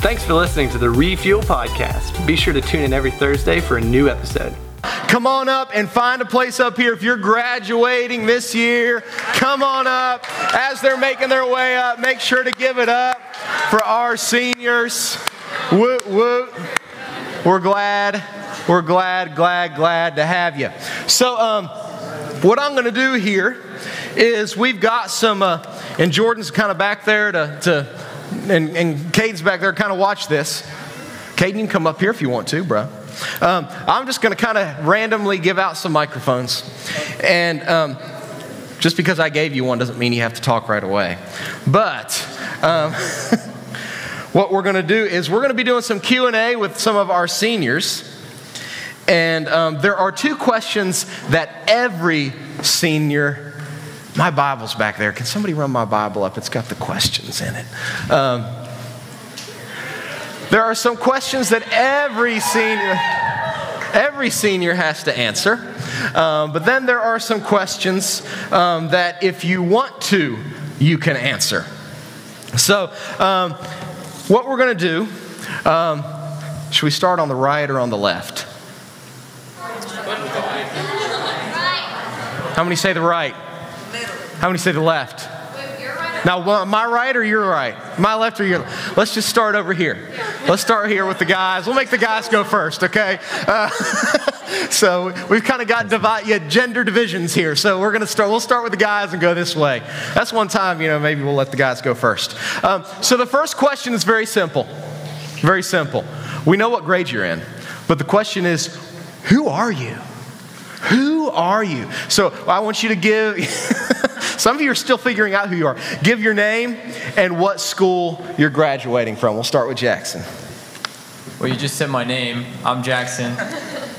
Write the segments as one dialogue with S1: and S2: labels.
S1: Thanks for listening to the Refuel Podcast. Be sure to tune in every Thursday for a new episode.
S2: Come on up and find a place up here. If you're graduating this year, come on up. As they're making their way up, make sure to give it up for our seniors. Woot, woot. We're glad, we're glad, glad, glad to have you. So, um, what I'm going to do here is we've got some, uh, and Jordan's kind of back there to, to and, and Caden's back there kind of watch this. Caden, you can come up here if you want to, bro. Um, I'm just going to kind of randomly give out some microphones. And um, just because I gave you one doesn't mean you have to talk right away. But um, what we're going to do is we're going to be doing some Q&A with some of our seniors. And um, there are two questions that every senior my Bible's back there. Can somebody run my Bible up? It's got the questions in it. Um, there are some questions that every senior, every senior has to answer. Um, but then there are some questions um, that if you want to, you can answer. So, um, what we're going to do, um, should we start on the right or on the left? How many say the right? How many say the left? Now, my right or your right? My left or your left? Let's just start over here. Let's start here with the guys. We'll make the guys go first, okay? Uh, so we've kind of got divide, yeah, gender divisions here. So we're going to start, we'll start with the guys and go this way. That's one time, you know, maybe we'll let the guys go first. Um, so the first question is very simple. Very simple. We know what grade you're in, but the question is, who are you? Who are you? So I want you to give. Some of you are still figuring out who you are. Give your name and what school you're graduating from. We'll start with Jackson.
S3: Well, you just said my name. I'm Jackson,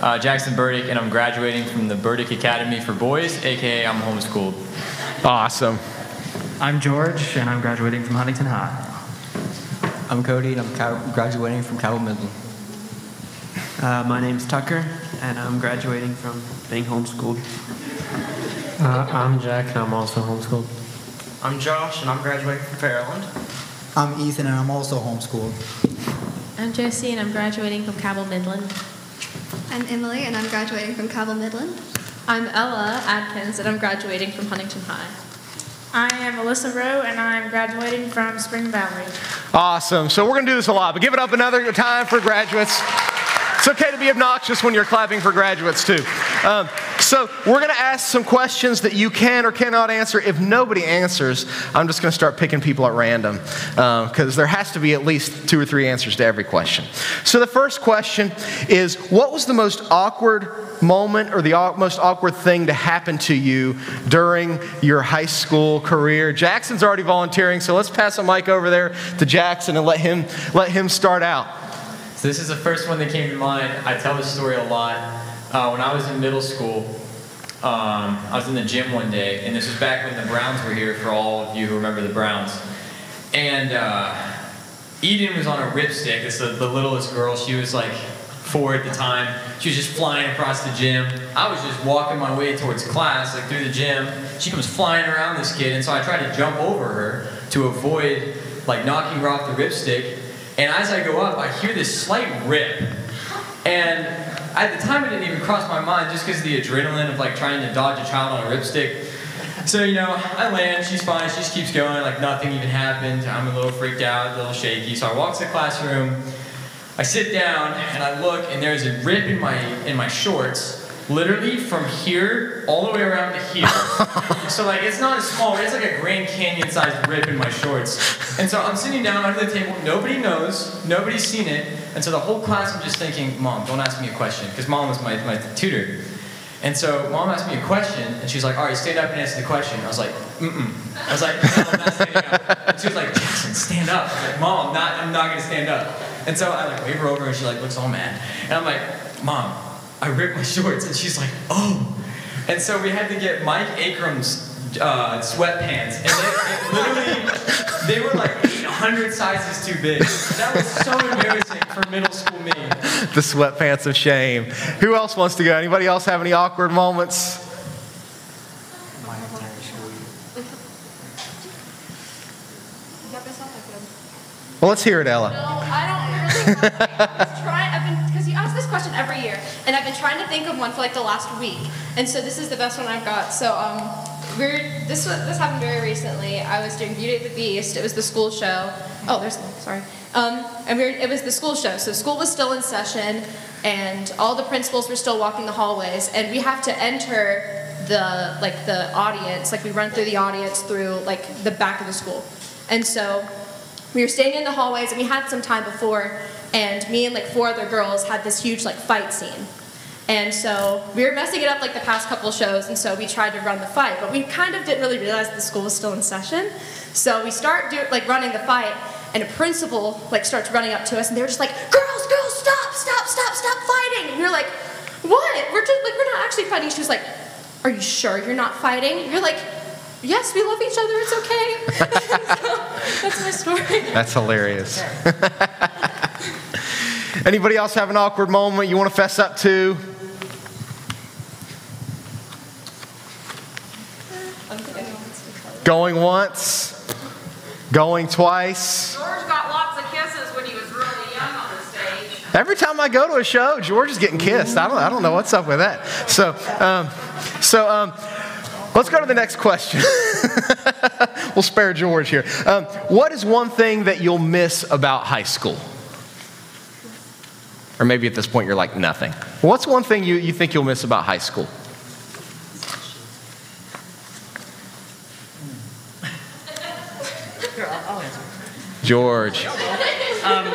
S3: uh, Jackson Burdick, and I'm graduating from the Burdick Academy for Boys, aka I'm homeschooled.
S2: Awesome.
S4: I'm George, and I'm graduating from Huntington High.
S5: I'm Cody, and I'm graduating from Cabell Midland.
S6: Uh, my name's Tucker, and I'm graduating from being homeschooled.
S7: Uh, I'm Jack, and I'm also homeschooled.
S8: I'm Josh, and I'm graduating from Fairland.
S9: I'm Ethan, and I'm also homeschooled.
S10: I'm Josie, and I'm graduating from Cabell Midland.
S11: I'm Emily, and I'm graduating from Cabell Midland.
S12: I'm Ella Adkins, and I'm graduating from Huntington High.
S13: I am Alyssa Rowe, and I'm graduating from Spring Valley.
S2: Awesome. So we're going to do this a lot, but give it up another time for graduates. It's okay to be obnoxious when you're clapping for graduates, too. Um, so, we're going to ask some questions that you can or cannot answer. If nobody answers, I'm just going to start picking people at random because uh, there has to be at least two or three answers to every question. So, the first question is What was the most awkward moment or the most awkward thing to happen to you during your high school career? Jackson's already volunteering, so let's pass a mic over there to Jackson and let him, let him start out.
S3: So this is the first one that came to mind. I tell this story a lot. Uh, when I was in middle school, um, I was in the gym one day, and this was back when the Browns were here. For all of you who remember the Browns, and uh, Eden was on a ripstick. It's the, the littlest girl. She was like four at the time. She was just flying across the gym. I was just walking my way towards class, like through the gym. She comes flying around this kid, and so I tried to jump over her to avoid like knocking her off the ripstick. And as I go up, I hear this slight rip. And at the time, it didn't even cross my mind just because of the adrenaline of like trying to dodge a child on a ripstick. So, you know, I land, she's fine, she just keeps going, like nothing even happened. I'm a little freaked out, a little shaky. So I walk to the classroom, I sit down, and I look, and there's a rip in my in my shorts literally from here all the way around to here. so like it's not a small, it's like a Grand Canyon sized rip in my shorts. And so I'm sitting down under the table, nobody knows, nobody's seen it, and so the whole class I'm just thinking, Mom, don't ask me a question, because Mom was my, my tutor. And so Mom asked me a question, and she's like, all right, stand up and answer the question. I was like, mm-mm. I was like, no, I'm not standing up. And she was like, Jackson, stand up. I was like, Mom, I'm not, I'm not gonna stand up. And so I like wave her over, and she like looks all mad. And I'm like, Mom, I ripped my shorts, and she's like, oh. And so we had to get Mike Akram's uh, sweatpants, and they, literally, they were like 800 sizes too big. That was so embarrassing for middle school me.
S2: The sweatpants of shame. Who else wants to go? Anybody else have any awkward moments? Well, let's hear it, Ella.
S12: No, Because you ask this question every year, and I've been trying to think of one for like the last week, and so this is the best one I've got. So, um, we're this was this happened very recently. I was doing Beauty and the Beast. It was the school show. Oh, there's. Sorry. Um, and we were, it was the school show. So school was still in session, and all the principals were still walking the hallways, and we have to enter the like the audience, like we run through the audience through like the back of the school, and so we were standing in the hallways and we had some time before and me and like four other girls had this huge like fight scene. And so we were messing it up like the past couple shows and so we tried to run the fight but we kind of didn't really realize the school was still in session. So we start do, like running the fight and a principal like starts running up to us and they were just like girls girls stop stop stop stop fighting! And we're like what? We're just like we're not actually fighting. She was like are you sure you're not fighting? You're like yes we love each other it's okay so, that's my story
S2: That's hilarious. Anybody else have an awkward moment you want to fess up to? Going once, going twice.
S13: George got lots of kisses when he was really young on the stage.
S2: Every time I go to a show, George is getting kissed. I don't, I don't know what's up with that. So, um, so um, let's go to the next question. we'll spare George here. Um, what is one thing that you'll miss about high school? Or maybe at this point you're like, nothing. What's one thing you, you think you'll miss about high school? George.
S4: Um,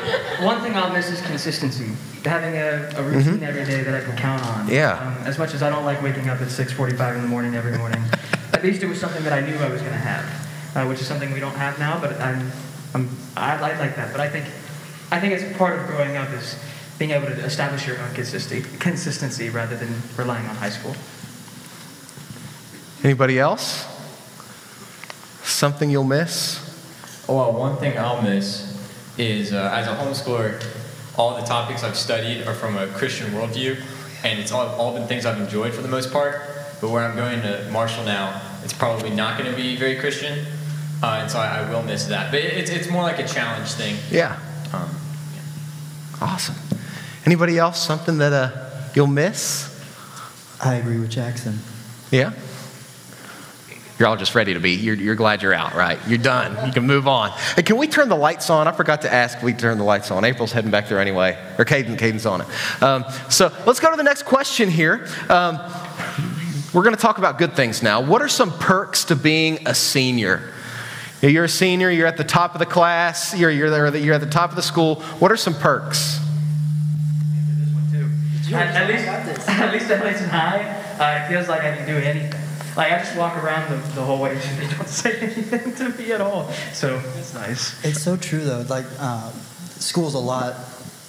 S4: one thing I'll miss is consistency. Having a, a routine every day that I can count on.
S2: Yeah.
S4: Um, as much as I don't like waking up at 6:45 in the morning every morning, at least it was something that I knew I was going to have, uh, which is something we don't have now. But I'm, I'm, I, I like that. But I think, I think it's part of growing up is being able to establish your own consistency, consistency rather than relying on high school.
S2: Anybody else? Something you'll miss?
S3: Well, one thing I'll miss is uh, as a homeschooler, all the topics I've studied are from a Christian worldview, and it's all, all been things I've enjoyed for the most part. But where I'm going to Marshall now, it's probably not going to be very Christian, uh, and so I, I will miss that. But it, it's, it's more like a challenge thing.
S2: Yeah.
S3: Um,
S2: Awesome. Anybody else? Something that uh, you'll miss?
S9: I agree with Jackson.
S2: Yeah? You're all just ready to be. You're, you're glad you're out, right? You're done. You can move on. Hey, can we turn the lights on? I forgot to ask we turn the lights on. April's heading back there anyway. Or Caden, Caden's on it. Um, so let's go to the next question here. Um, we're going to talk about good things now. What are some perks to being a senior? You're a senior, you're at the top of the class, you're, you're, there, you're at the top of the school. What are some perks?
S4: At, at least, at least at Mason High, uh, it feels like I can do anything. Like I just walk around the, the whole way and they don't say anything to me at all. So it's nice.
S9: It's so true though. Like uh, school's a lot,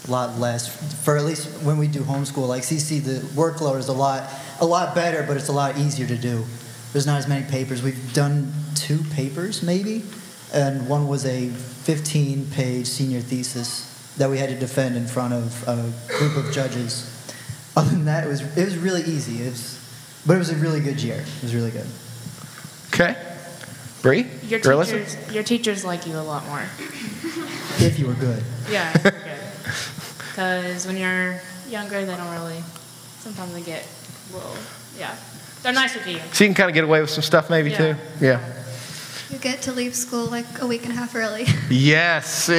S9: lot less. For at least when we do homeschool, like CC, the workload is a lot, a lot better, but it's a lot easier to do. There's not as many papers. We've done two papers maybe, and one was a 15-page senior thesis that we had to defend in front of a group of judges. Other than that, it was it was really easy. It was, but it was a really good year. It was really good.
S2: Okay. Bree?
S13: Your
S2: Or Alyssa?
S13: teachers, your teachers like you a lot more.
S9: If you were good.
S13: Yeah. Because when you're younger, they don't really. Sometimes they get a little. Yeah, they're nicer to you.
S2: So you can kind of get away with some stuff maybe
S13: Yeah.
S2: too? Yeah.
S11: You get to leave school like a week and a half early.
S2: Yes.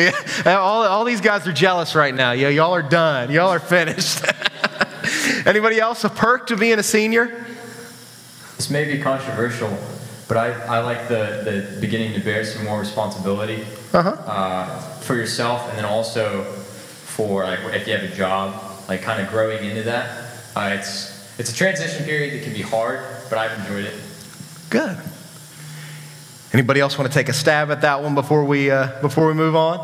S2: all, all these guys are jealous right now. Yeah, y'all are done. Y'all are finished. Anybody else? A perk to being a senior?
S3: This may be controversial, but I, I like the, the beginning to bear some more responsibility
S2: Uh-huh.
S3: uh, for yourself and then also for like if you have a job, like kind of growing into that. Uh, it's, it's a transition period that can be hard, but I've enjoyed it.
S2: Good. Anybody else want to take a stab at that one before we, uh, before we move on?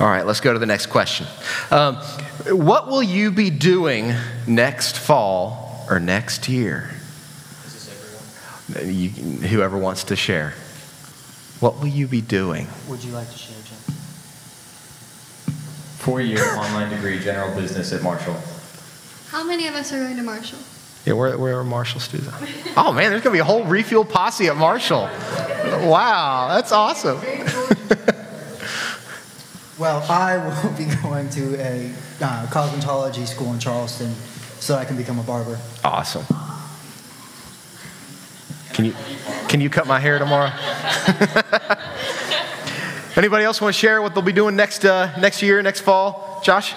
S2: All right, let's go to the next question. Um, what will you be doing next fall or next year? You, whoever wants to share. What will you be doing?
S9: Would you like to share, Jeff?
S3: Four-year online degree, general business at Marshall.
S11: How many of us are going to Marshall?
S2: Yeah, where, where are Marshall students? Oh man, there's gonna be a whole refuel posse at Marshall. Wow, that's awesome.
S9: Well, I will be going to a uh, cosmetology school in Charleston so I can become a barber.
S2: Awesome. Can you, can you cut my hair tomorrow? Anybody else want to share what they'll be doing next, uh, next year, next fall? Josh?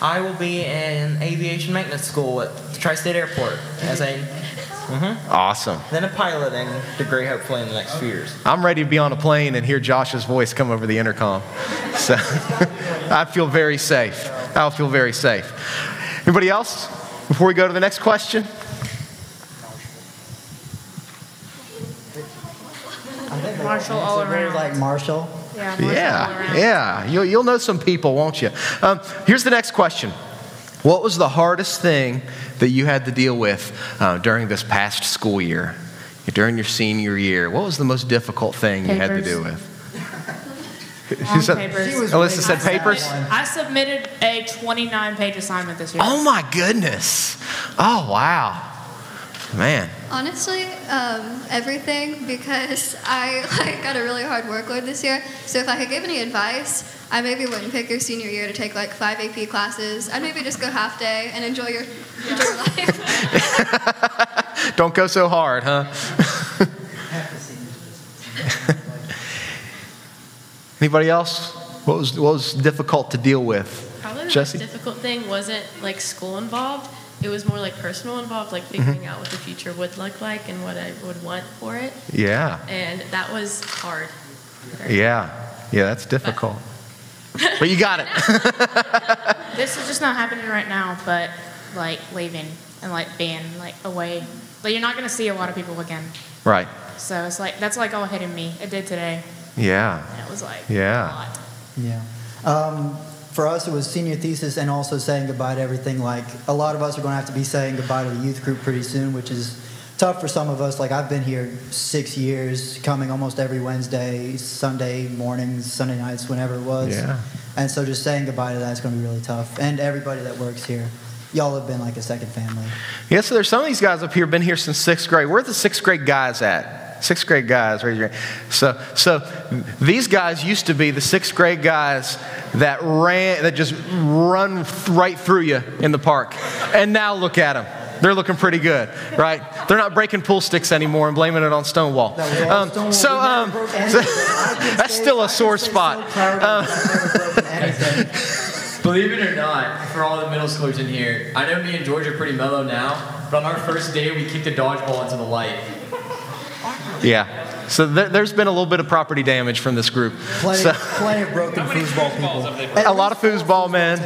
S8: I will be in aviation maintenance school at the Tri-State Airport as a mm-hmm,
S2: Awesome.
S8: then a piloting degree hopefully in the next few years.
S2: I'm ready to be on a plane and hear Josh's voice come over the intercom. So I feel very safe. I'll feel very safe. Anybody else? Before we go to the next question?
S13: Marshall all
S9: Is it very
S13: around.
S9: Like Marshall.
S13: Yeah, Marshall
S2: Yeah, yeah. You'll, you'll know some people, won't you? Um, here's the next question What was the hardest thing that you had to deal with uh, during this past school year? During your senior year, what was the most difficult thing you had to
S13: Papers.
S2: do with?
S13: Long
S2: said-
S13: papers.
S9: She was
S2: Alyssa said
S13: I
S2: papers?
S13: submitted- I submitted a 29 page assignment this year.
S2: Oh my goodness. Oh, wow. Man.
S11: Honestly, um, everything because I like got a really hard workload this year. So if I could give any advice, I maybe wouldn't pick your senior year to take like five AP classes. I'd maybe just go half day and enjoy your enjoy your life.
S2: Don't go so hard, huh? Anybody else? What was, what was difficult to deal with?
S10: Probably the
S2: Jesse?
S10: most difficult thing wasn't like school involved. It was more like personal involved, like mm-hmm. figuring out what the future would look like and what I would want for it.
S2: Yeah.
S10: And that was hard.
S2: Yeah. Yeah, that's difficult. But you got it.
S13: This is just not happening right now, but like leaving and like being like away. Like you're not gonna see a lot of people again.
S2: right.
S13: So it's like that's like all hitting me. It did today.
S2: Yeah.
S13: And it was like
S2: Yeah.
S13: a lot.
S9: Yeah. Um, for us, it was senior thesis and also saying goodbye to everything. Like, a lot of us are going to have to be saying goodbye to the youth group pretty soon, which is tough for some of us. Like, I've been here six years, coming almost every Wednesday, Sunday mornings, Sunday nights, whenever it was.
S2: Yeah.
S9: And so just saying goodbye to that is going to be really tough. And everybody that works here. Y'all have been like a second family.
S2: Yeah, so there's some of these guys up here been here since sixth grade. Where are the sixth grade guys at? Sixth grade guys, raise your hand. So, so these guys used to be the sixth grade guys that ran, that just run right through you in the park. And now look at them. They're looking pretty good, right? They're not breaking pool sticks anymore and blaming it on Stonewall.
S9: That was all
S2: Um,
S9: Stonewall.
S2: so, um, so-
S9: anything. I can
S2: that's
S9: say-
S2: still a sore
S9: say so
S2: spot. Um,
S9: proud of us. I've never broken anything.
S3: Believe it or not, for all the middle schoolers in here, I know me and George are pretty mellow now, but on our first day, we kicked a dodgeball into the light.
S2: Yeah. So there, there's been a little bit of property damage from this group.
S9: Plenty,
S2: So-
S9: plenty of broken foosball people.
S2: a lot of foosball, man.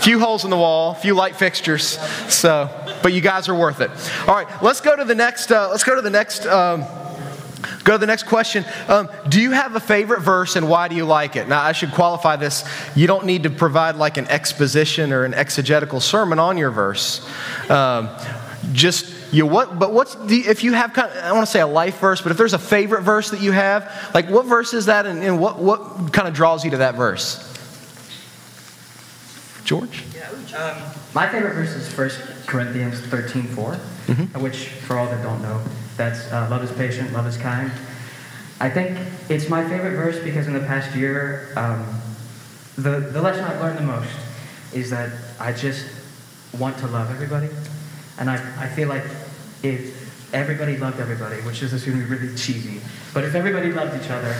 S2: Few holes in the wall, a few light fixtures. So, but you guys are worth it. All right, let's go to the next. Uh, let's go to the next. Um, go to the next question. Um, do you have a favorite verse, and why do you like it? Now, I should qualify this. You don't need to provide like an exposition or an exegetical sermon on your verse. Um, just you what? But what's the, if you have kind of, I don't want to say a life verse, but if there's a favorite verse that you have, like what verse is that, and, and what what kind of draws you to that verse? George.
S4: Yeah, um, my favorite verse is 1 Corinthians 13 4, which, for all that don't know, that's uh, love is patient, love is kind. I think it's my favorite verse because in the past year, um, the, the lesson I've learned the most is that I just want to love everybody. And I, I feel like if everybody loved everybody, which is going to be really cheesy, but if everybody loved each other,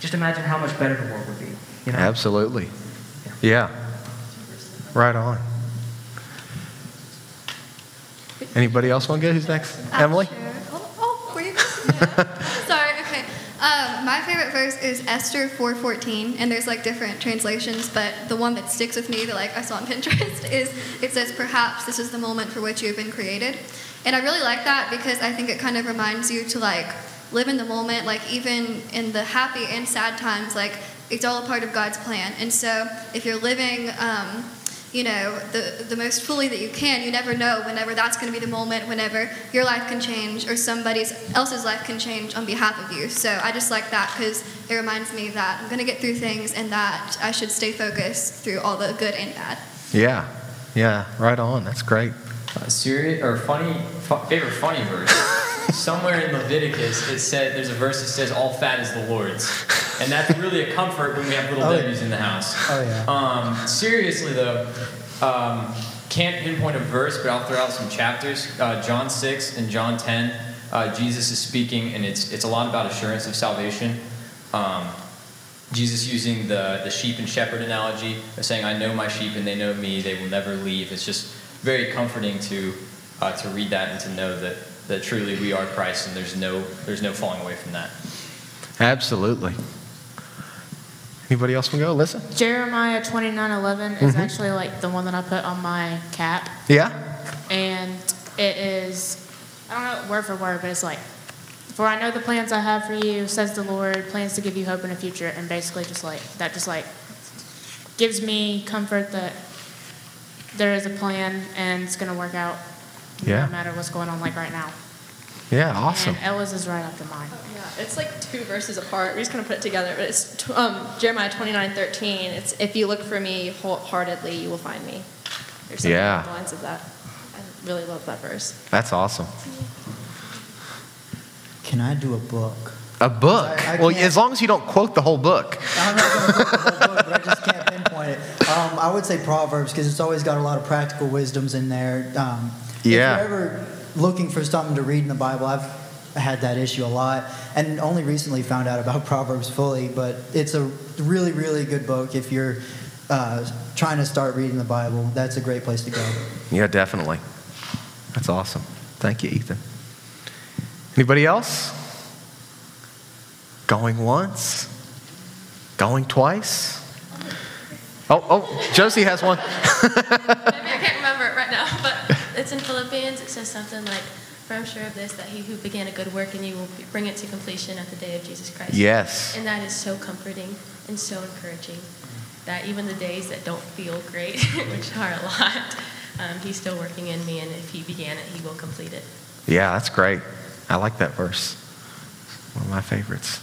S4: just imagine how much better the world would be. You know?
S2: Absolutely. Yeah. Right on. Anybody else want to go? Who's next? Uh, Emily?
S11: Oh, oh, were you? Yeah. Sorry. Um, my favorite verse is Esther 4:14, and there's like different translations, but the one that sticks with me, that like I saw on Pinterest, is it says, "Perhaps this is the moment for which you have been created," and I really like that because I think it kind of reminds you to like live in the moment, like even in the happy and sad times, like it's all a part of God's plan. And so if you're living um, you know, the, the most fully that you can. You never know whenever that's going to be the moment, whenever your life can change or somebody else's life can change on behalf of you. So I just like that because it reminds me that I'm going to get through things and that I should stay focused through all the good and bad.
S2: Yeah. Yeah. Right on. That's great.
S3: Uh, serious or funny fu- favorite funny verse. Somewhere in Leviticus, it said there's a verse that says all fat is the Lord's. and that's really a comfort when we have little
S9: Oh, yeah.
S3: Debbie's in the house.
S9: Oh, yeah.
S3: Um, seriously though, um, can't pinpoint a verse, but I'll throw out some chapters. Uh, John 6 and John 10, uh, Jesus is speaking, and it's it's a lot about assurance of salvation. Um, Jesus using the, the sheep and shepherd analogy of saying, I know my sheep and they know me, they will never leave. It's just very comforting to, uh, to read that and to know that, that truly we are Christ and there's no, there's no falling away from that.
S2: Absolutely. Anybody else want to go? Listen.
S13: Jeremiah 29:11 is
S2: Mhm.
S13: actually like the one that I put on my cap,
S2: Yeah?
S13: and it is I don't know word for word, but it's like, "For I know the plans I have for you," says the Lord, plans to give you hope in the future, and basically just like that, just like gives me comfort that there is a plan and it's gonna work out,
S2: Yeah.
S13: no matter what's going on like right now.
S2: Yeah, awesome.
S13: And Ella's is right after mine.
S12: Yeah, it's like two verses apart. We're just gonna put it together, but it's tw- um, Jeremiah twenty nine thirteen. It's if you look for me wholeheartedly, you will find me. There's something
S2: Yeah.
S12: along the lines of that. I really love that verse.
S2: That's awesome.
S9: Can I do a book?
S2: A book.
S9: I- I
S2: well, as long as you don't quote the whole book.
S9: I'm not going to quote the whole book, but I just can't pinpoint it. Um, I would say Proverbs because it's always got a lot of practical wisdoms in there. Um,
S2: Yeah.
S9: If you're ever looking for something to read in the Bible, I've had that issue a lot, and only recently found out about Proverbs fully. But it's a really, really good book if you're uh, trying to start reading the Bible. That's a great place to go.
S2: Yeah, definitely. That's awesome. Thank you, Ethan. Anybody else? Going once? Going twice? Oh, oh, Josie has one.
S10: Maybe I can't remember it right now, but it's in Philippians. Something like, For I'm sure of this, that he who began a good work in you will bring it to completion at the day of Jesus Christ.
S2: Yes.
S10: And that is so comforting and so encouraging that even the days that don't feel great, which are a lot, um, he's still working in me, and if he began it, he will complete it.
S2: Yeah, that's great. I like that verse. One of my favorites.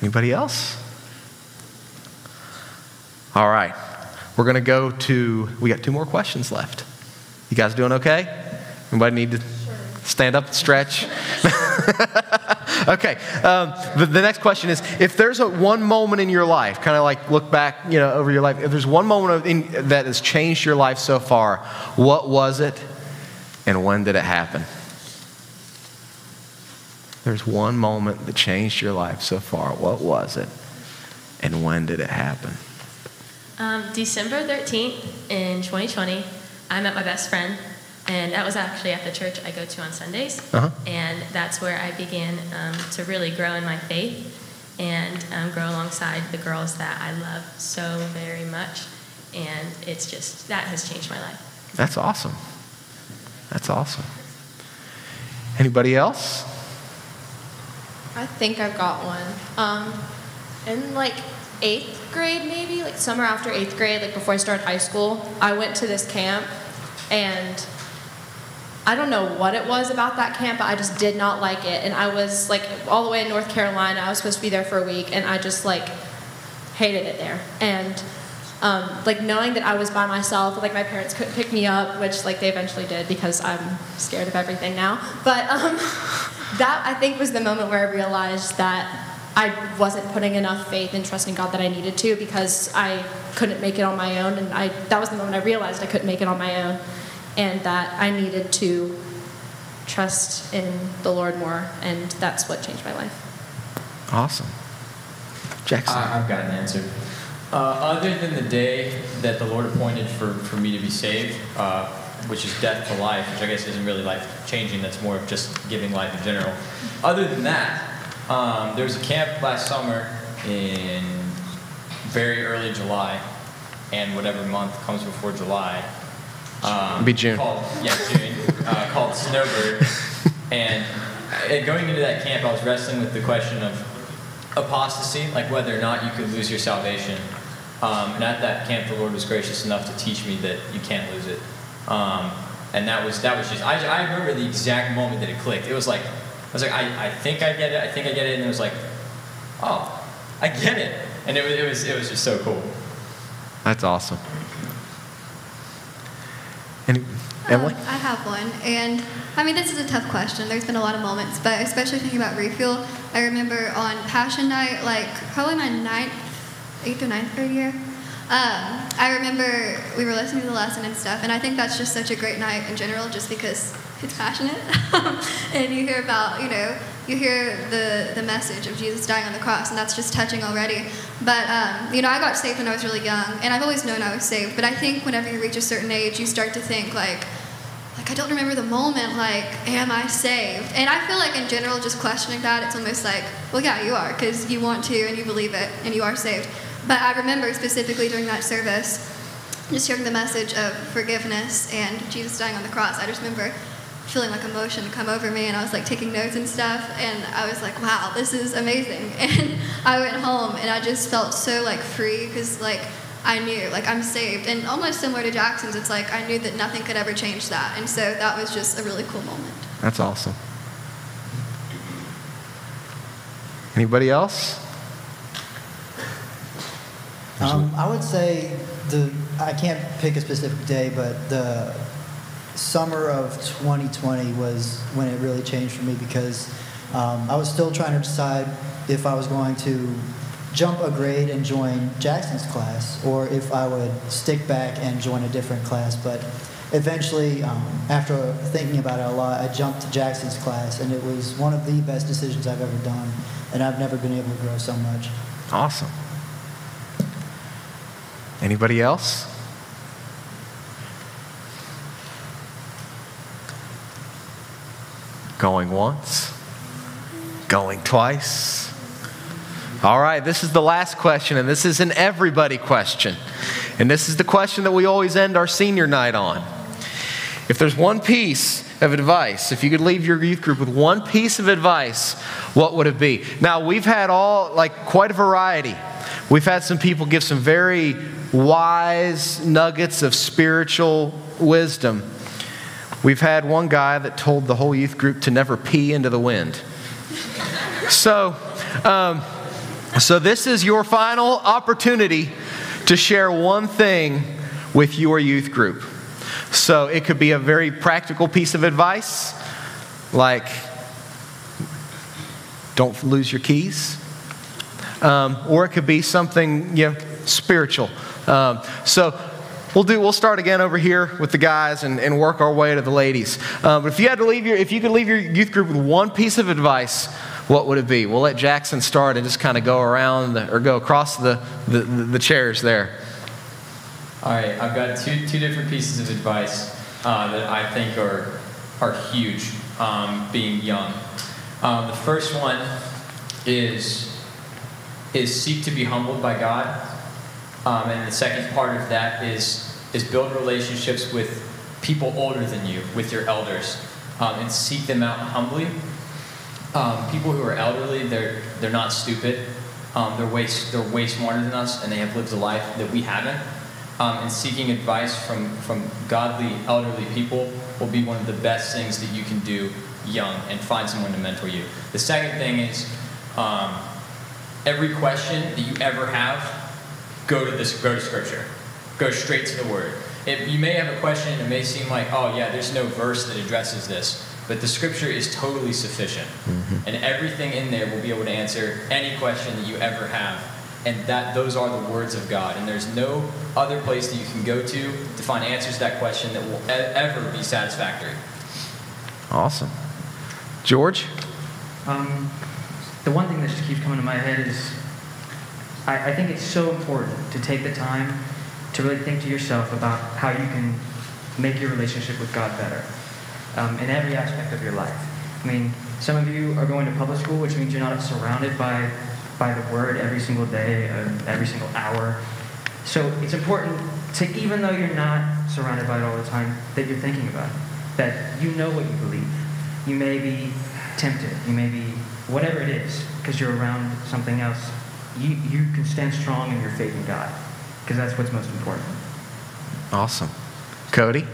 S2: Anybody else? All right. We're going to go to, we got two more questions left. You guys doing okay? Anybody need to stand up and stretch? okay. Um, the, the next question is if there's a one moment in your life, kind of like look back, you know, over your life, if there's one moment in, that has changed your life so far, what was it and when did it happen? There's one moment that changed your life so far. What was it? And when did it happen?
S10: Um, December 13th in 2020, I met my best friend, and that was actually at the church I go to on Sundays.
S2: Uh-huh.
S10: And that's where I began um, to really grow in my faith and um, grow alongside the girls that I love so very much. And it's just, that has changed my life.
S2: That's awesome. That's awesome. Anybody else?
S12: I think I've got one. Um, in like eighth grade, maybe like summer after eighth grade, like before I started high school, I went to this camp, and I don't know what it was about that camp, but I just did not like it. And I was like all the way in North Carolina. I was supposed to be there for a week, and I just like hated it there. And um, like knowing that I was by myself, like my parents couldn't pick me up, which like they eventually did because I'm scared of everything now. But um, that I think was the moment where I realized that I wasn't putting enough faith and trust in God that I needed to because I couldn't make it on my own, and I that was the moment I realized I couldn't make it on my own, and that I needed to trust in the Lord more, and that's what changed my life.
S2: Awesome. Jackson.
S3: I, I've got an answer. Uh, other than the day that the Lord appointed for, for me to be saved, uh, which is death to life, which I guess isn't really life changing, that's more of just giving life in general. Other than that, um, there was a camp last summer in very early July, and whatever month comes before July. Um,
S2: Be June.
S3: Called, yeah, June. uh, called Snowbird. And uh, going into that camp, I was wrestling with the question of apostasy, like whether or not you could lose your salvation. Um, and at that camp, the Lord was gracious enough to teach me that you can't lose it. Um, and that was that was just I, I remember the exact moment that it clicked. It was like I was like I, I think I get it. I think I get it. And it was like, oh, I get it. And it was it was it was just so cool.
S2: That's awesome. Any, Emily?
S11: Um, I have one, and I mean this is a tough question. There's been a lot of moments, but especially thinking about refuel, I remember on Passion Night, like probably my ninth, eighth or ninth grade year. Um, I remember we were listening to the lesson and stuff, and I think that's just such a great night in general, just because it's passionate, and you hear about, you know, you hear the the message of Jesus dying on the cross, and that's just touching already. But um, you know, I got saved when I was really young, and I've always known I was saved. But I think whenever you reach a certain age, you start to think like like I don't remember the moment like am I saved and I feel like in general just questioning that it's almost like well yeah you are because you want to and you believe it and you are saved but I remember specifically during that service just hearing the message of forgiveness and Jesus dying on the cross I just remember feeling like emotion come over me and I was like taking notes and stuff and I was like wow this is amazing and I went home and I just felt so like free because like I knew, like, I'm saved. And almost similar to Jackson's, it's like I knew that nothing could ever change that. And so that was just a really cool moment.
S2: That's awesome. Anybody else?
S9: Um, I would say the I can't pick a specific day, but the summer of 2020 was when it really changed for me because um, I was still trying to decide if I was going to jump a grade and join Jackson's class or if I would stick back and join a different class. But eventually, um, after thinking about it a lot, I jumped to Jackson's class, and it was one of the best decisions I've ever done, and I've never been able to grow so much.
S2: Awesome. Anybody else? Going once? Going twice? All right, this is the last question, and this is an everybody question. And this is the question that we always end our senior night on. If there's one piece of advice, if you could leave your youth group with one piece of advice, what would it be? Now, we've had all, like, quite a variety. We've had some people give some very wise nuggets of spiritual wisdom. We've had one guy that told the whole youth group to never pee into the wind. So, um, so this is your final opportunity to share one thing with your youth group. So it could be a very practical piece of advice, like don't lose your keys, um, or it could be something you know spiritual. Um, so we'll do. We'll start again over here with the guys and, and work our way to the ladies. Um, but if you had to leave your, if you could leave your youth group with one piece of advice, what would it be? We'll let Jackson start and just kind of go around the, or go across the, the, the chairs there.
S3: All right, I've got two, two different pieces of advice uh, that I think are, are huge um, being young. Um, the first one is, is seek to be humbled by God. Um, and the second part of that is, is build relationships with people older than you, with your elders, um, and seek them out humbly. Um, people who are elderly, they're, they're not stupid. Um, they're, way, they're way smarter than us, and they have lived a life that we haven't. Um, and seeking advice from, from godly elderly people will be one of the best things that you can do young and find someone to mentor you. The second thing is um, every question that you ever have, go to this, go to Scripture. Go straight to the Word. If you may have a question, it may seem like, oh yeah, there's no verse that addresses this, but the Scripture is totally sufficient,
S2: Mm-hmm.
S3: and everything in there will be able to answer any question that you ever have. And that those are the words of God, and there's no other place that you can go to to find answers to that question that will e- ever be satisfactory.
S2: Awesome. George?
S4: Um, the one thing that just keeps coming to my head is I, I think it's so important to take the time to really think to yourself about how you can make your relationship with God better um, in every aspect of your life. I mean, some of you are going to public school, which means you're not surrounded by, by the Word every single day, uh, every single hour. So it's important to, even though you're not surrounded by it all the time, that you're thinking about it, that you know what you believe. You may be tempted, you may be whatever it is, because you're around something else. You, you can stand strong in your faith in God, because that's what's most important.
S2: Awesome. Cody?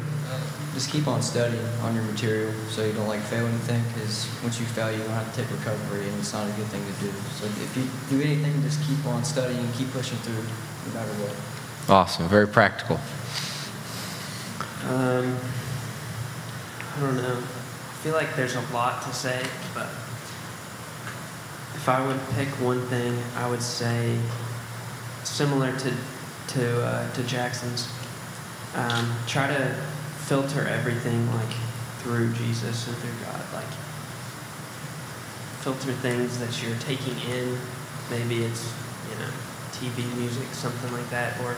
S5: Just keep on studying on your material so you don't like fail anything because once you fail, you don't have to take recovery and it's not a good thing to do. So if you do anything, just keep on studying and keep pushing through no matter what.
S2: Awesome. Very practical.
S6: Um, I don't know. I feel like there's a lot to say, but if I would pick one thing, I would say similar to to uh, to Jackson's. Um, try to filter everything like through Jesus and through God. Like filter things that you're taking in. Maybe it's you know TV, music, something like that, or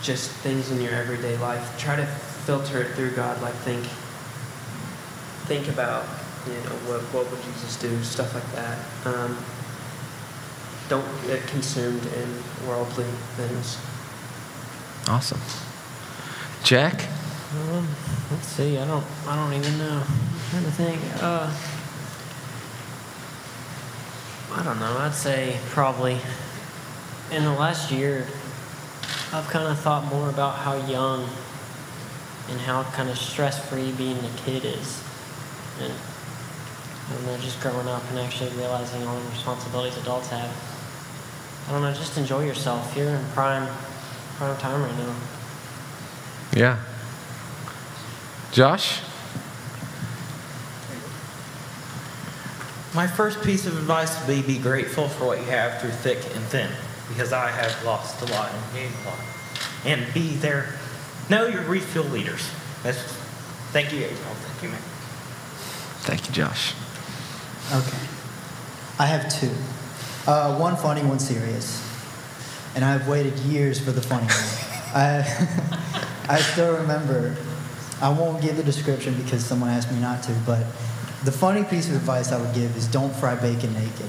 S6: just things in your everyday life. Try to filter it through God. Like think think about you know what what would Jesus do, stuff like that. Um, don't get consumed in worldly things.
S2: Awesome. Jack?
S7: Um, let's see. I don't. I don't even know. I'm trying to think. Uh, I don't know. I'd say probably in the last year, I've kind of thought more about how young and how kind of stress-free being a kid is, and I don't know, just growing up and actually realizing all the responsibilities adults have. I don't know. Just enjoy yourself. You're in prime prime time right now.
S2: Yeah. Josh?
S14: My first piece of advice would be be grateful for what you have through thick and thin, because I have lost a lot and gained a lot. And be there. Know your Refuel leaders. That's. Thank you, April. Thank you, man.
S2: Thank you, Josh.
S9: Okay. I have two. Uh, one funny, one serious. And I've waited years for the funny one. I, I still remember, I won't give the description because someone asked me not to, but the funny piece of advice I would give is don't fry bacon naked.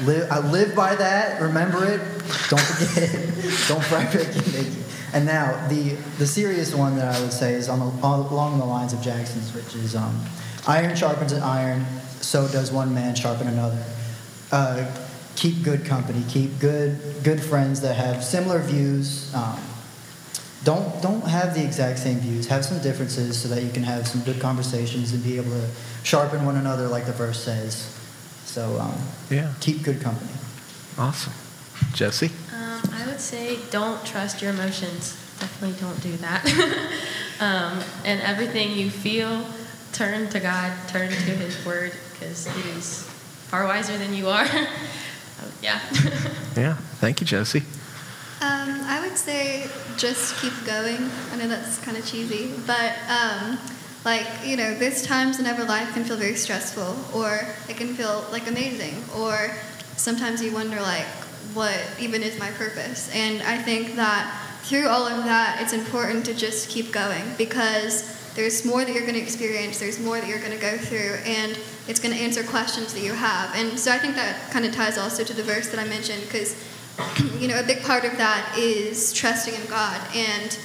S9: Live, I live by that. Remember it. Don't forget it. don't fry bacon naked. And now the the serious one that I would say is on, the, on along the lines of Jackson's, which is um, iron sharpens an iron, so does one man sharpen another. Uh, keep good company. Keep good good friends that have similar views. Um, don't don't have the exact same views. Have some differences so that you can have some good conversations and be able to sharpen one another, like the verse says. So um,
S2: Yeah.
S9: keep good company.
S2: Awesome. Jesse?
S10: Um, I would say don't trust your emotions. Definitely don't do that. um, and everything you feel, turn to God, turn to His Word, because He is far wiser than you are. Um, yeah.
S2: Yeah. Thank you, Josie.
S11: Um, I would say just keep going. I know that's kind of cheesy, but um, like you know, there's times whenever life can feel very stressful, or it can feel like amazing, or sometimes you wonder like, what even is my purpose? And I think that through all of that, it's important to just keep going because there's more that you're going to experience, there's more that you're going to go through, and it's going to answer questions that you have. And so I think that kind of ties also to the verse that I mentioned because you know, a big part of that is trusting in God and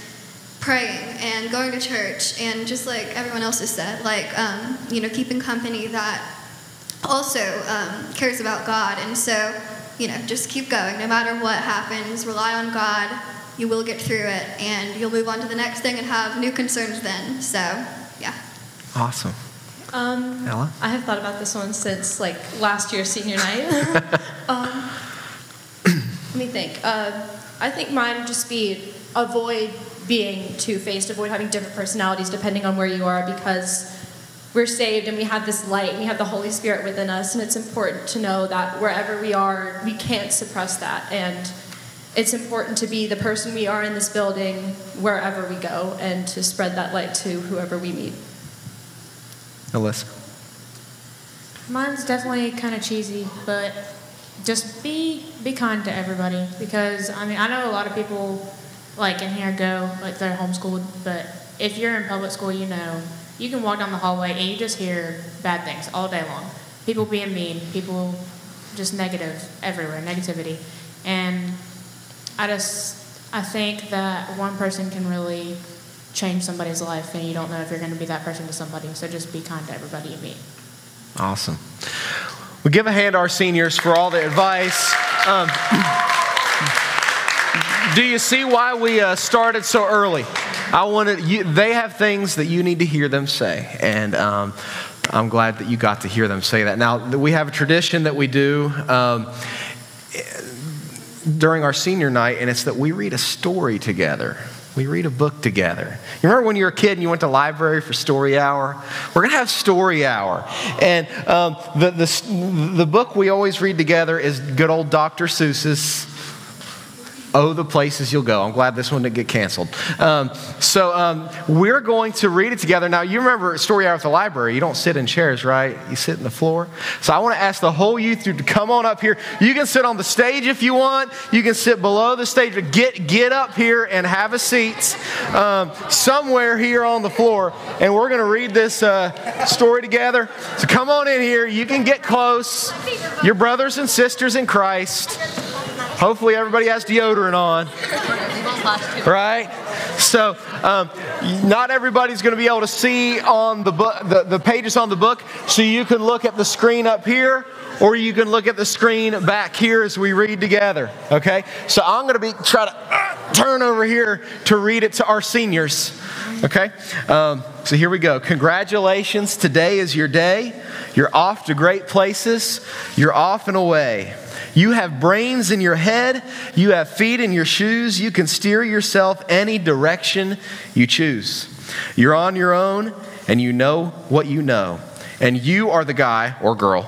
S11: praying and going to church and just like everyone else has said, like, um, you know, keeping company that also um, cares about God. And so, you know, just keep going. No matter what happens, rely on God. You will get through it and you'll move on to the next thing and have new concerns then. So, yeah.
S2: Awesome.
S15: Um,
S2: Ella?
S15: I have thought about this one since like last year's senior night. um, let me think. Uh, I think mine would just be avoid being two faced, avoid having different personalities depending on where you are because we're saved and we have this light and we have the Holy Spirit within us, and it's important to know that wherever we are, we can't suppress that. And it's important to be the person we are in this building wherever we go and to spread that light to whoever we meet.
S2: Alyssa?
S13: Mine's definitely kind of cheesy, but just be be kind to everybody because I mean I know a lot of people like in here go like they're homeschooled, but if you're in public school, you know you can walk down the hallway and you just hear bad things all day long. People being mean, people just negative everywhere, negativity, and I just I think that one person can really change somebody's life, and you don't know if you're going to be that person to somebody. So just be kind to everybody you meet.
S2: Awesome. We give a hand to our seniors for all the advice. Um, do you see why we uh, started so early? I wanted you, they have things that you need to hear them say, and um, I'm glad that you got to hear them say that. Now we have a tradition that we do um, during our senior night, and it's that we read a story together. We read a book together. You remember when you were a kid and you went to library for story hour? We're going to have story hour. And um, the, the, the book we always read together is good old Dr. Seuss's Oh, the places you'll go. I'm glad this one didn't get canceled. Um, so um, we're going to read it together. Now, you remember story hour at the library. You don't sit in chairs, right? You sit in the floor. So I want to ask the whole youth to come on up here. You can sit on the stage if you want. You can sit below the stage. But get get up here and have a seat um, somewhere here on the floor. And we're going to read this uh, story together. So come on in here. You can get close. Your brothers and sisters in Christ. Hopefully, everybody has deodorant on. Right? So, um, not everybody's going to be able to see on the, book, the, the pages on the book, so you can look at the screen up here or you can look at the screen back here as we read together. Okay? So I'm going to be try to uh, turn over here to read it to our seniors. Okay? Um, so here we go. Congratulations. Today is your day. You're off to great places. You're off and away. You have brains in your head, you have feet in your shoes, you can steer yourself any direction you choose. You're on your own, and you know what you know. And you are the guy or girl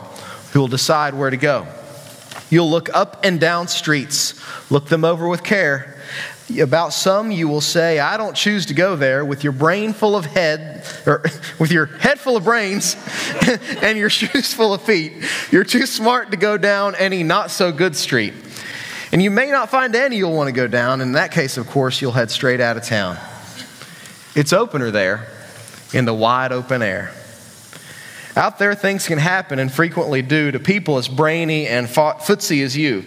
S2: who will decide where to go. You'll look up and down streets, look them over with care. About some you will say, I don't choose to go there with your brain full of head, or with your head full of brains and your shoes full of feet. You're too smart to go down any not so good street. And you may not find any you'll want to go down. In that case, of course, you'll head straight out of town. It's opener there in the wide open air. Out there, things can happen and frequently do to people as brainy and footsy as you.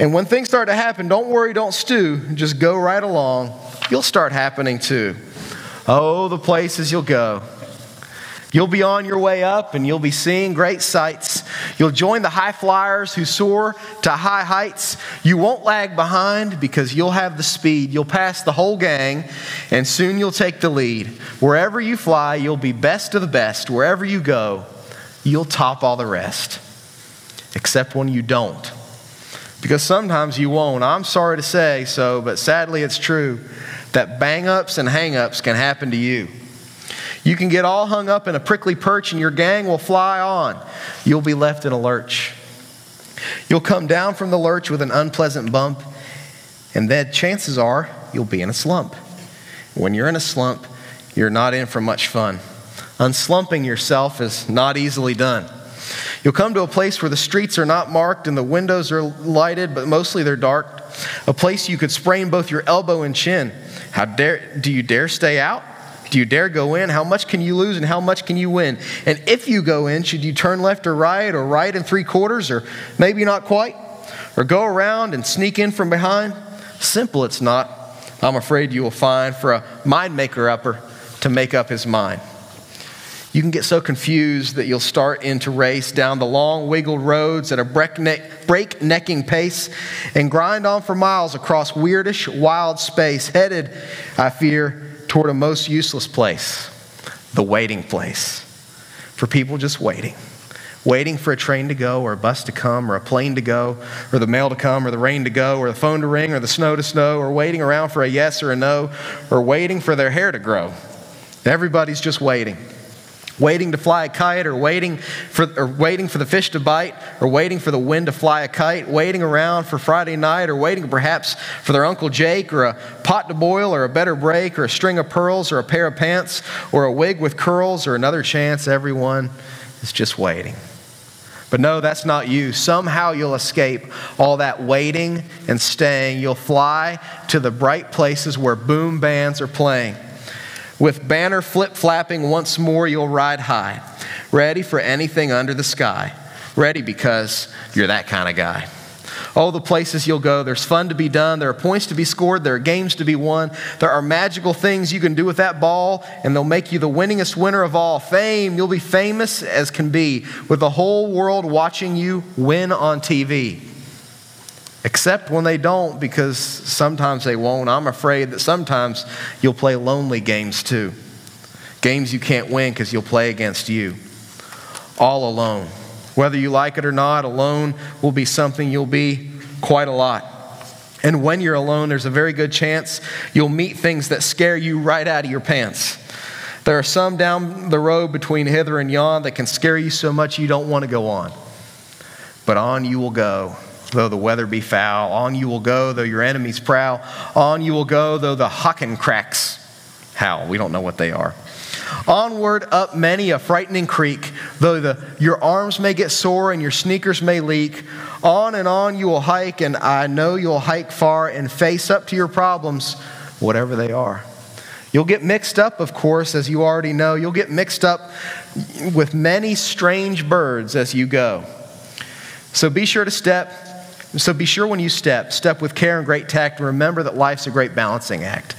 S2: And when things start to happen, don't worry, don't stew. Just go right along. You'll start happening too. Oh, the places you'll go. You'll be on your way up and you'll be seeing great sights. You'll join the high flyers who soar to high heights. You won't lag behind because you'll have the speed. You'll pass the whole gang and soon you'll take the lead. Wherever you fly, you'll be best of the best. Wherever you go, you'll top all the rest. Except when you don't because sometimes you won't. I'm sorry to say so, but sadly it's true that bang ups and hang ups can happen to you. You can get all hung up in a prickly perch and your gang will fly on. You'll be left in a lurch. You'll come down from the lurch with an unpleasant bump, and then chances are you'll be in a slump. When you're in a slump, you're not in for much fun. Unslumping yourself is not easily done. You'll come to a place where the streets are not marked and the windows are lighted, but mostly they're dark. A place you could sprain both your elbow and chin. How dare do you dare stay out? Do you dare go in? How much can you lose and how much can you win? And if you go in, should you turn left or right or right and three quarters or maybe not quite? Or go around and sneak in from behind? Simple it's not. I'm afraid you will find for a mind maker upper to make up his mind. You can get so confused that you'll start into race down the long, wiggled roads at a breakneck, breaknecking pace and grind on for miles across weirdish, wild space, headed, I fear, toward a most useless place the waiting place. For people just waiting. Waiting for a train to go, or a bus to come, or a plane to go, or the mail to come, or the rain to go, or the phone to ring, or the snow to snow, or waiting around for a yes or a no, or waiting for their hair to grow. Everybody's just waiting waiting to fly a kite or waiting for, or waiting for the fish to bite or waiting for the wind to fly a kite, waiting around for Friday night or waiting perhaps for their Uncle Jake or a pot to boil or a better break or a string of pearls or a pair of pants or a wig with curls or another chance. Everyone is just waiting. But no, that's not you. Somehow you'll escape all that waiting and staying. You'll fly to the bright places where boom bands are playing. With banner flip flapping once more, you'll ride high, ready for anything under the sky. Ready because you're that kind of guy. All the places you'll go, there's fun to be done, there are points to be scored, there are games to be won, there are magical things you can do with that ball, and they'll make you the winningest winner of all. Fame, you'll be famous as can be, with the whole world watching you win on TV. Except when they don't, because sometimes they won't. I'm afraid that sometimes you'll play lonely games too. Games you can't win because you'll play against you. All alone. Whether you like it or not, alone will be something you'll be quite a lot. And when you're alone, there's a very good chance you'll meet things that scare you right out of your pants. There are some down the road between hither and yon that can scare you so much you don't want to go on. But on you will go, though the weather be foul. On you will go, though your enemies prowl. On you will go, though the Hakken-Kraks howl. We don't know what they are. Onward up many a frightening creek, though the, your arms may get sore and your sneakers may leak. On and on you will hike, and I know you'll hike far and face up to your problems, whatever they are. You'll get mixed up, of course, as you already know. You'll get mixed up with many strange birds as you go. So be sure to step. So be sure when you step, step with care and great tact, and remember that life's a great balancing act.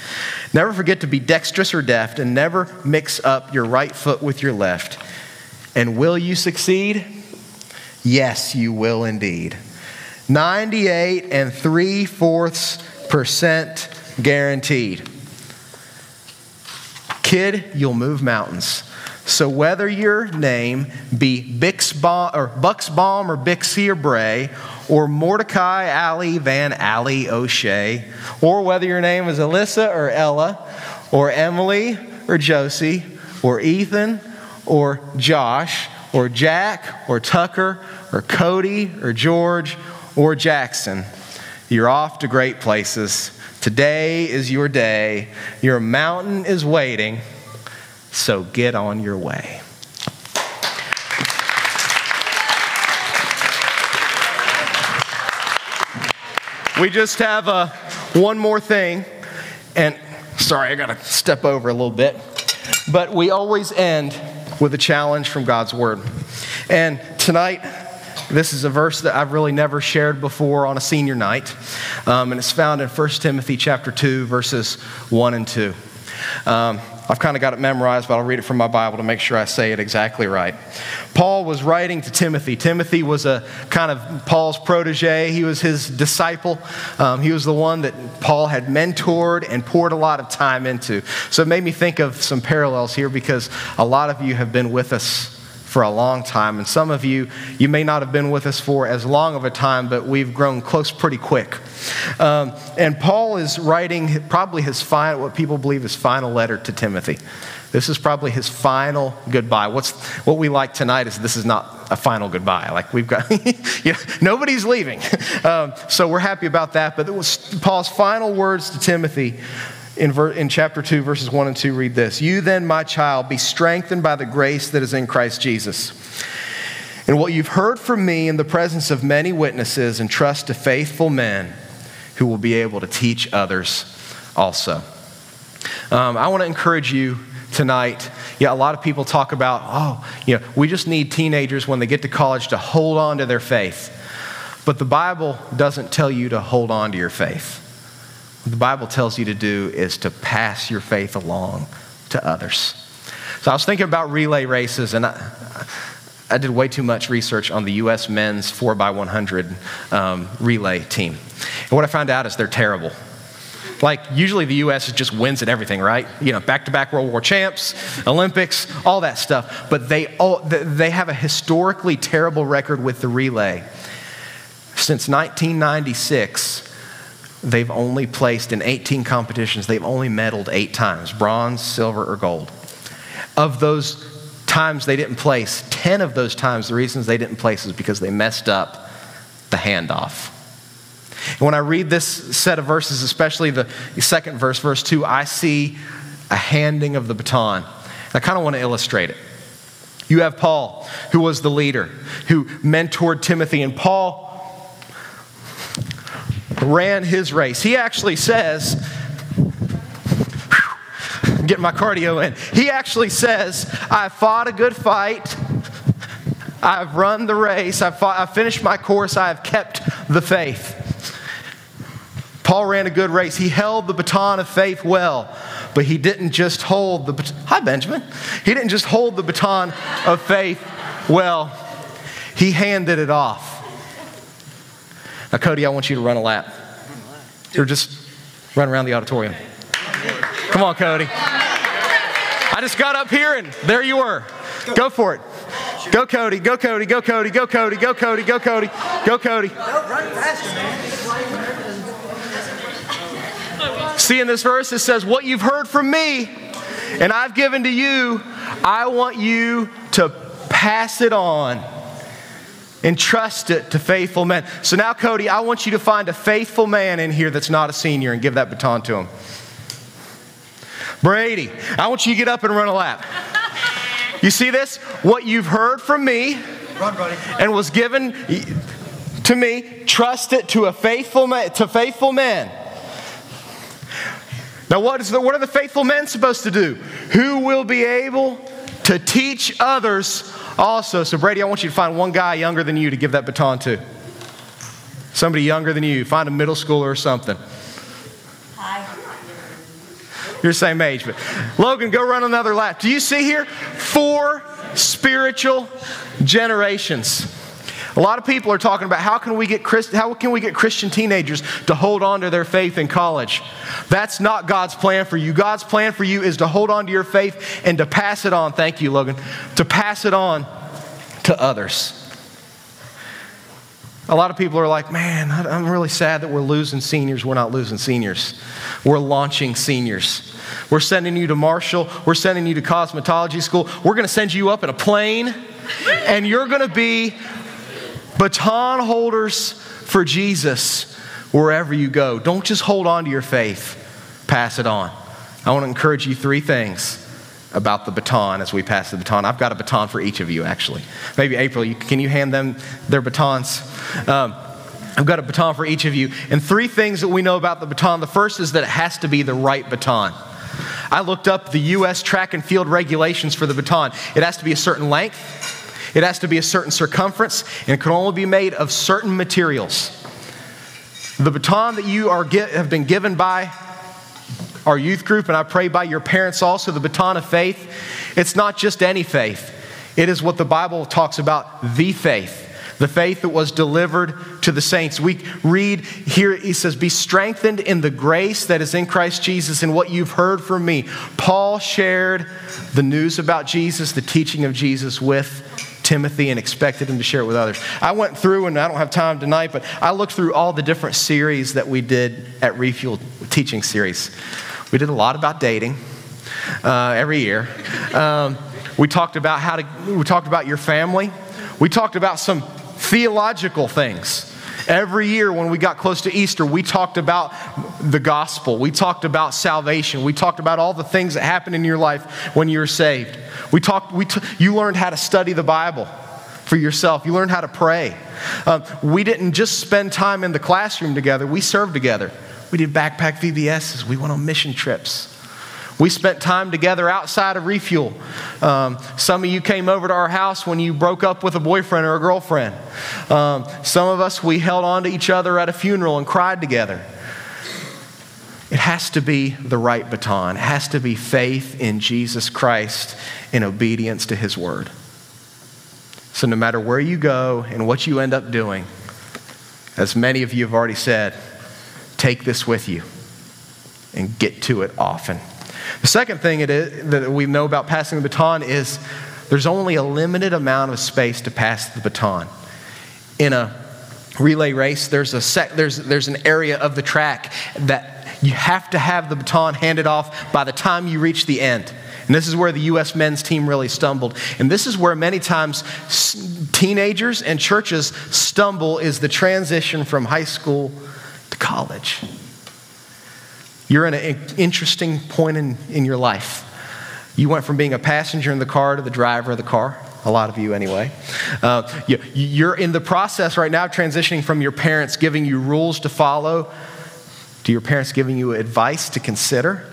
S2: Never forget to be dexterous or deft, and never mix up your right foot with your left. And will you succeed? Yes, you will indeed. 98 and 3 fourths percent guaranteed. Kid, you'll move mountains. So whether your name be Bixbaum or Bucksbaum or Bixie or Bray, or Mordecai Ali Van Alley O'Shea, or whether your name is Alyssa or Ella, or Emily or Josie, or Ethan or Josh, or Jack or Tucker or Cody or George or Jackson, you're off to great places. Today is your day. Your mountain is waiting. So get on your way. We just have uh, one more thing, and sorry, I got to step over a little bit. But we always end with a challenge from God's Word. And tonight, this is a verse that I've really never shared before on a senior night, um, and it's found in 1 Timothy chapter 2, verses 1 and 2. Um, I've kind of got it memorized, but I'll read it from my Bible to make sure I say it exactly right. Paul was writing to Timothy. Timothy was a kind of Paul's protege, he was his disciple. Um, he was the one that Paul had mentored and poured a lot of time into. So it made me think of some parallels here because a lot of you have been with us for a long time. And some of you, you may not have been with us for as long of a time, but we've grown close pretty quick. Um, and Paul is writing probably his final, what people believe is final letter to Timothy. This is probably his final goodbye. What's what we like tonight is this is not a final goodbye. Like we've got, you know, nobody's leaving, um, so we're happy about that. But it was Paul's final words to Timothy in, ver- in chapter 2, verses 1 and 2, read this You then, my child, be strengthened by the grace that is in Christ Jesus. And what you've heard from me in the presence of many witnesses, and trust to faithful men who will be able to teach others also. Um, I want to encourage you tonight. Yeah, a lot of people talk about, oh, you know, we just need teenagers when they get to college to hold on to their faith. But the Bible doesn't tell you to hold on to your faith. What the Bible tells you to do is to pass your faith along to others. So I was thinking about relay races, and I, I did way too much research on the U.S. men's 4x100 um, relay team. And what I found out is they're terrible. Like, usually the U.S. just wins at everything, right? You know, back to back World War champs, Olympics, all that stuff. But they, all, they have a historically terrible record with the relay. Since 1996, they've only placed in 18 competitions, they've only medaled eight times bronze, silver, or gold. Of those times they didn't place, 10 of those times, the reasons they didn't place is because they messed up the handoff. And when I read this set of verses, especially the second verse, verse 2, I see a handing of the baton. I kind of want to illustrate it. You have Paul, who was the leader, who mentored Timothy, and Paul ran his race. He actually says, get my cardio in. He actually says, I fought a good fight. I've run the race. I've, fought, I've finished my course. I have kept the faith. Paul ran a good race. He held the baton of faith well, but he didn't just hold the Hi, Benjamin. He didn't just hold the baton of faith well, he handed it off. Now, Cody, I want you to run a lap. Or just run around the auditorium. Come on, Cody. I just got up here and there you were. Go for it. Go, Cody. Go, Cody. Go, Cody. Go, Cody. Go, Cody. Go, Cody. Go, Cody. See, in this verse, it says, What you've heard from me and I've given to you, I want you to pass it on and trust it to faithful men. So now, Cody, I want you to find a faithful man in here that's not a senior and give that baton to him. Brady, I want you to get up and run a lap. You see this? What you've heard from me and was given to me, trust it to a faithful man, to faithful men. Now, what, is the, what are the faithful men supposed to do? Who will be able to teach others also? So, Brady, I want you to find one guy younger than you to give that baton to. Somebody younger than you. Find a middle schooler or something. Hi. You're the same age, but Logan, go run another lap. Do you see here? Four spiritual generations. A lot of people are talking about how can we get Christ, how can we get Christian teenagers to hold on to their faith in college. That's not God's plan for you. God's plan for you is to hold on to your faith and to pass it on. Thank you, Logan. To pass it on to others. A lot of people are like, man, I'm really sad that we're losing seniors. We're not losing seniors. We're launching seniors. We're sending you to Marshall. We're sending you to cosmetology school. We're going to send you up in a plane, and you're going to be baton holders for Jesus wherever you go. Don't just hold on to your faith, pass it on. I want to encourage you three things about the baton as we pass the baton. I've got a baton for each of you, actually. Maybe April, can you hand them their batons? Um, I've got a baton for each of you. And three things that we know about the baton. The first is that it has to be the right baton. I looked up the U.S. track and field regulations for the baton. It has to be a certain length, it has to be a certain circumference, and it can only be made of certain materials. The baton that you are get, have been given by our youth group, and I pray by your parents also, the baton of faith, it's not just any faith. It is what the Bible talks about the faith the faith that was delivered to the saints. We read here, he says, Be strengthened in the grace that is in Christ Jesus and what you've heard from me. Paul shared the news about Jesus, the teaching of Jesus with Timothy and expected him to share it with others. I went through, and I don't have time tonight, but I looked through all the different series that we did at Refuel teaching series. We did a lot about dating uh, every year. Um, we talked about how to, we talked about your family. We talked about some theological things. Every year when we got close to Easter, we talked about the gospel. We talked about salvation. We talked about all the things that happen in your life when you're saved. We talked, we t- you learned how to study the Bible for yourself. You learned how to pray. Uh, we didn't just spend time in the classroom together, we served together. We did backpack VBSs, we went on mission trips. We spent time together outside of Refuel. Um, some of you came over to our house when you broke up with a boyfriend or a girlfriend. Um, some of us, we held on to each other at a funeral and cried together. It has to be the right baton. It has to be faith in Jesus Christ in obedience to his word. So, no matter where you go and what you end up doing, as many of you have already said, take this with you and get to it often. The second thing that we know about passing the baton is there's only a limited amount of space to pass the baton. In a relay race, there's, a sec, there's, there's an area of the track that you have to have the baton handed off by the time you reach the end. And this is where the U.S. men's team really stumbled. And this is where many times teenagers and churches stumble is the transition from high school to college. You're in an interesting point in, in your life. You went from being a passenger in the car to the driver of the car. A lot of you, anyway. Uh, you, you're in the process right now transitioning from your parents giving you rules to follow to your parents giving you advice to consider.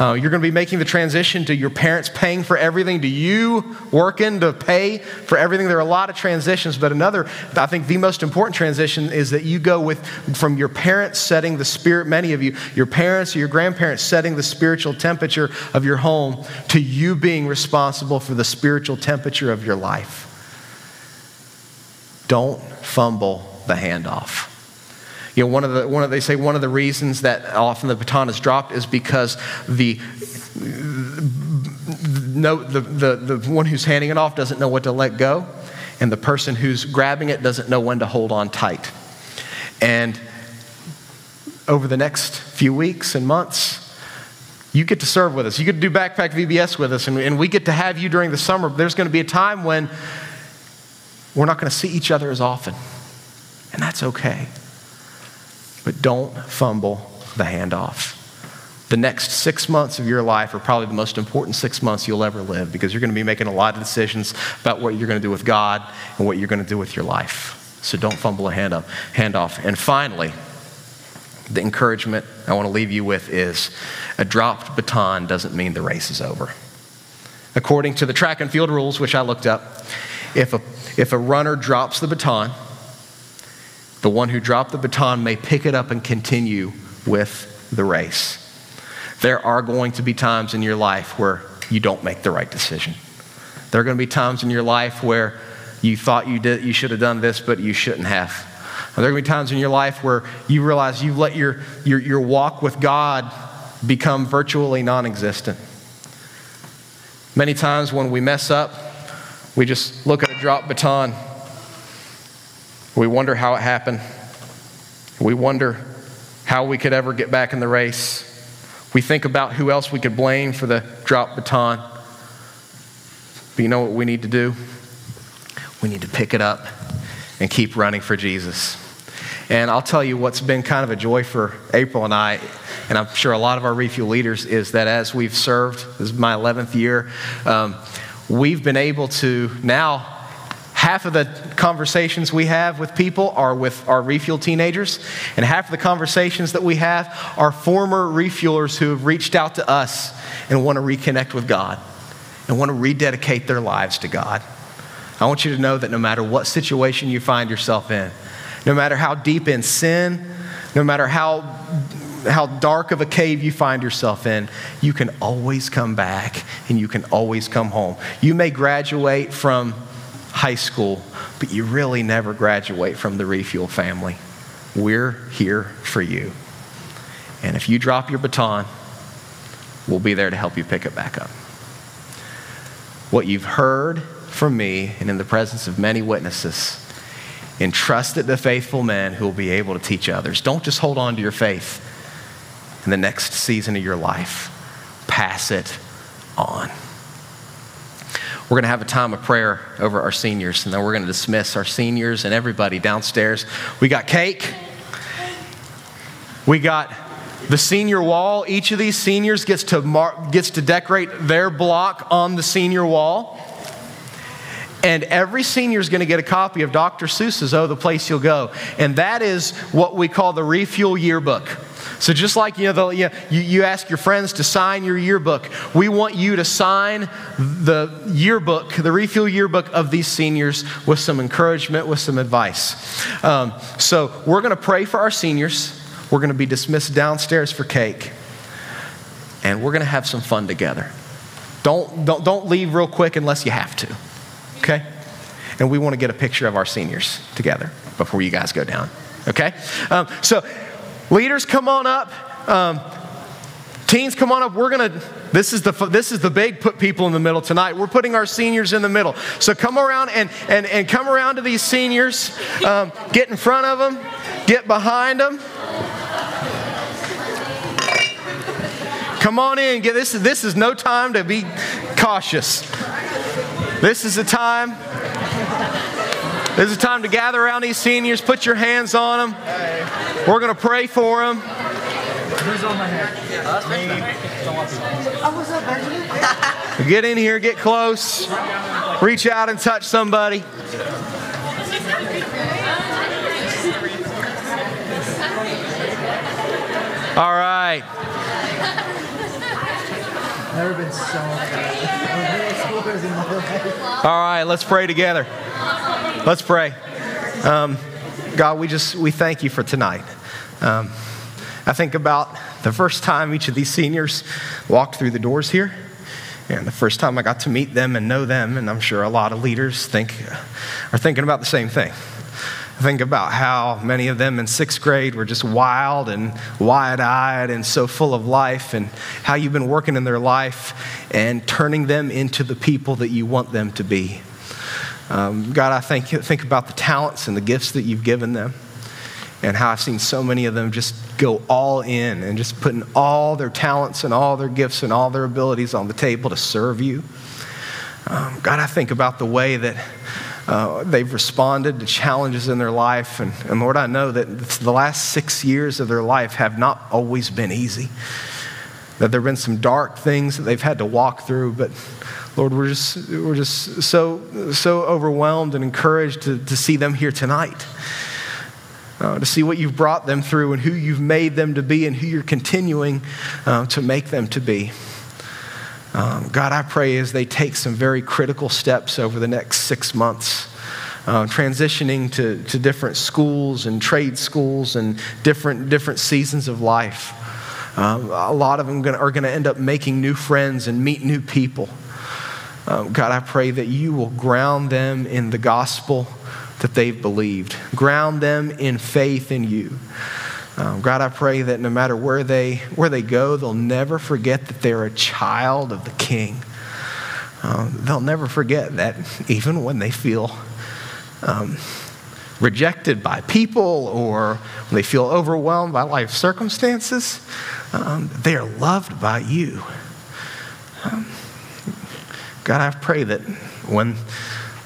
S2: Uh, you're going to be making the transition to your parents paying for everything, to you working to pay for everything. There are a lot of transitions, but another, I think the most important transition is that you go with from your parents setting the spirit, many of you, your parents or your grandparents setting the spiritual temperature of your home, to you being responsible for the spiritual temperature of your life. Don't fumble the handoff. You know, one of the, one of, they say one of the reasons that often the baton is dropped is because the, no, the, the, the one who's handing it off doesn't know what to let go, and the person who's grabbing it doesn't know when to hold on tight. And over the next few weeks and months, you get to serve with us. You get to do backpack VBS with us, and, and we get to have you during the summer. There's going to be a time when we're not going to see each other as often, and that's okay. But don't fumble the handoff. The next six months of your life are probably the most important six months you'll ever live because you're going to be making a lot of decisions about what you're going to do with God and what you're going to do with your life. So don't fumble a hand up, handoff. And finally, the encouragement I want to leave you with is a dropped baton doesn't mean the race is over. According to the track and field rules, which I looked up, if a, if a runner drops the baton, the one who dropped the baton may pick it up and continue with the race. There are going to be times in your life where you don't make the right decision. There are going to be times in your life where you thought you, did, you should have done this, but you shouldn't have. There are going to be times in your life where you realize you've let your, your, your walk with God become virtually non existent. Many times when we mess up, we just look at a drop baton. We wonder how it happened. We wonder how we could ever get back in the race. We think about who else we could blame for the drop baton. But you know what we need to do? We need to pick it up and keep running for Jesus. And I'll tell you what's been kind of a joy for April and I, and I'm sure a lot of our refuel leaders, is that as we've served, this is my 11th year, um, we've been able to now half of the conversations we have with people are with our refuel teenagers, and half of the conversations that we have are former refuelers who have reached out to us and want to reconnect with God and want to rededicate their lives to God. I want you to know that no matter what situation you find yourself in, no matter how deep in sin, no matter how, how dark of a cave you find yourself in, you can always come back and you can always come home. You may graduate from high school, but you really never graduate from the Refuel family. We're here for you. And if you drop your baton, we'll be there to help you pick it back up. What you've heard from me and in the presence of many witnesses, entrust it to faithful men who will be able to teach others. Don't just hold on to your faith in the next season of your life, pass it on. We're going to have a time of prayer over our seniors, and then we're going to dismiss our seniors and everybody downstairs. We got cake. We got the senior wall. Each of these seniors gets to, mark, gets to decorate their block on the senior wall. And every senior is going to get a copy of Dr. Seuss's Oh, the Place You'll Go. And that is what we call the Refuel Yearbook. So just like you know, the, you, you ask your friends to sign your yearbook, we want you to sign the yearbook, the refuel yearbook of these seniors with some encouragement, with some advice. Um, so we're going to pray for our seniors. We're going to be dismissed downstairs for cake, and we're going to have some fun together. Don't, don't, don't leave real quick unless you have to, okay? And we want to get a picture of our seniors together before you guys go down, okay? Um, so Leaders, come on up. Um, teens, come on up. We're going to, this is the, this is the big put people in the middle tonight. We're putting our seniors in the middle. So come around and, and, and come around to these seniors. Um, get in front of them, get behind them. Come on in. Get this, this is no time to be cautious. This is the time this is time to gather around these seniors, put your hands on them. We're going to pray for them. Who's on my hand? Me. Get in here, get close, reach out and touch somebody. All right.
S9: Never been so
S2: All right, let's pray together. Let's pray. Um, God, we just we thank you for tonight. Um, I think about the first time each of these seniors walked through the doors here, and the first time I got to meet them and know them, and I'm sure a lot of leaders think are thinking about the same thing. I think about how many of them in sixth grade were just wild and wide eyed and so full of life, and how you've been working in their life and turning them into the people that you want them to be. Um, God, I think, think about the talents and the gifts that you've given them. and how I've seen so many of them just go all in and just putting all their talents and all their gifts and all their abilities on the table to serve you. Um, God, I think about the way that uh, they've responded to challenges in their life. And, and Lord, I know that the last six years of their life have not always been easy. That there have been some dark things that they've had to walk through, but Lord, we're just, we're just so, so overwhelmed and encouraged to, to see them here tonight. Uh, to see what you've brought them through and who you've made them to be and who you're continuing uh, to make them to be. Um, God, I pray as they take some very critical steps over the next six months, uh, transitioning to, to different schools and trade schools and different, different seasons of life. Um, a lot of them gonna, are going to end up making new friends and meet new people. Um, God, I pray that you will ground them in the gospel that they've believed, ground them in faith in you. Um, God, I pray that no matter where they, where they go, they'll never forget that they're a child of the King. Um, they'll never forget that even when they feel um, rejected by people or when they feel overwhelmed by life circumstances, um, they are loved by you. God, I pray that when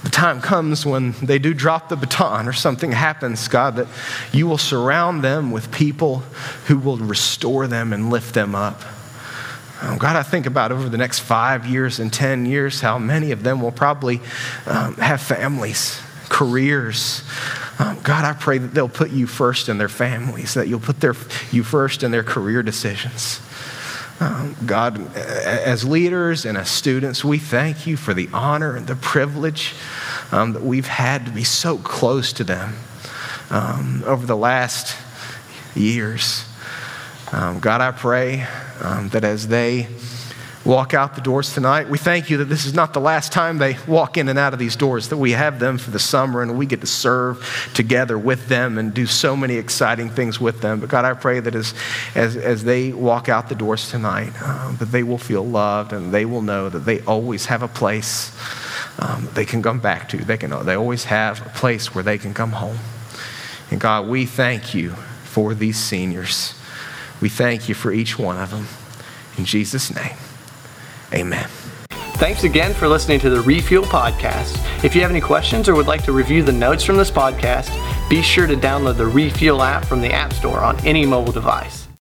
S2: the time comes when they do drop the baton or something happens, God, that you will surround them with people who will restore them and lift them up. Um, God, I think about over the next five years and 10 years how many of them will probably um, have families, careers. Um, God, I pray that they'll put you first in their families, that you'll put their, you first in their career decisions. Um, God, as leaders and as students, we thank you for the honor and the privilege um, that we've had to be so close to them um, over the last years. Um, God, I pray um, that as they walk out the doors tonight. We thank you that this is not the last time they walk in and out of these doors, that we have them for the summer and we get to serve together with them and do so many exciting things with them. But God, I pray that as, as, as they walk out the doors tonight, um, that they will feel loved and they will know that they always have a place um, they can come back to. They, can, they always have a place where they can come home. And God, we thank you for these seniors. We thank you for each one of them. In Jesus' name. Amen.
S1: Thanks again for listening to the Refuel Podcast. If you have any questions or would like to review the notes from this podcast, be sure to download the Refuel app from the App Store on any mobile device.